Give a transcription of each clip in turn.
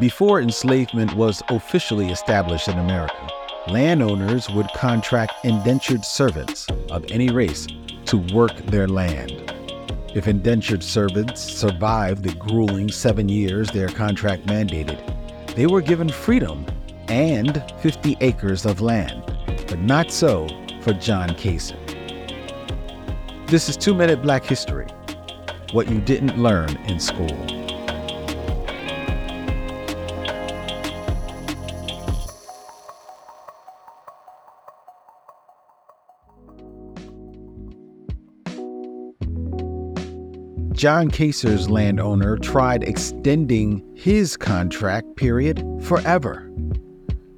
Before enslavement was officially established in America, landowners would contract indentured servants of any race to work their land. If indentured servants survived the grueling seven years their contract mandated, they were given freedom and 50 acres of land, but not so for John Casor. This is Two Minute Black History What You Didn't Learn in School. John Casor's landowner tried extending his contract period forever.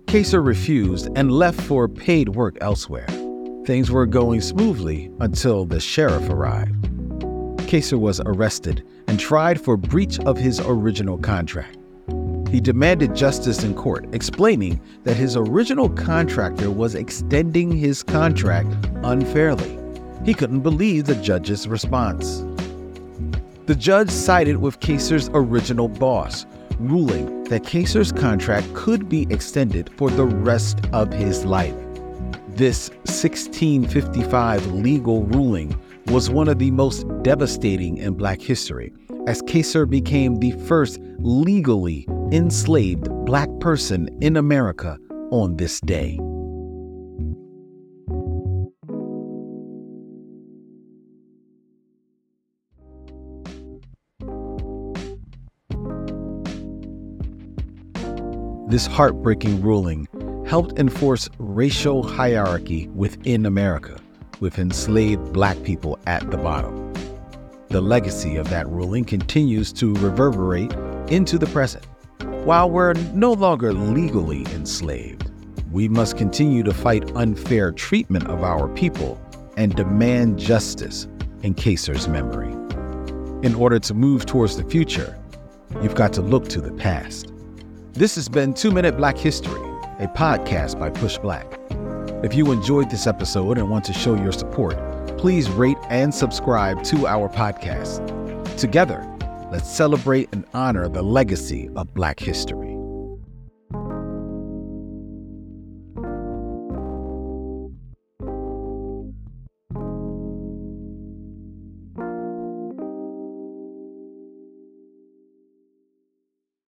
Casor refused and left for paid work elsewhere. Things were going smoothly until the sheriff arrived. Casor was arrested and tried for breach of his original contract. He demanded justice in court, explaining that his original contractor was extending his contract unfairly. He couldn't believe the judge's response. The judge sided with Casor's original boss, ruling that Casor's contract could be extended for the rest of his life. This 1655 legal ruling was one of the most devastating in Black history, as Casor became the first legally enslaved Black person in America on this day. This heartbreaking ruling helped enforce racial hierarchy within America, with enslaved black people at the bottom. The legacy of that ruling continues to reverberate into the present. While we're no longer legally enslaved, we must continue to fight unfair treatment of our people and demand justice in Casor's memory. In order to move towards the future, you've got to look to the past. This has been Two Minute Black History, a podcast by Push Black. If you enjoyed this episode and want to show your support, please rate and subscribe to our podcast. Together, let's celebrate and honor the legacy of Black history.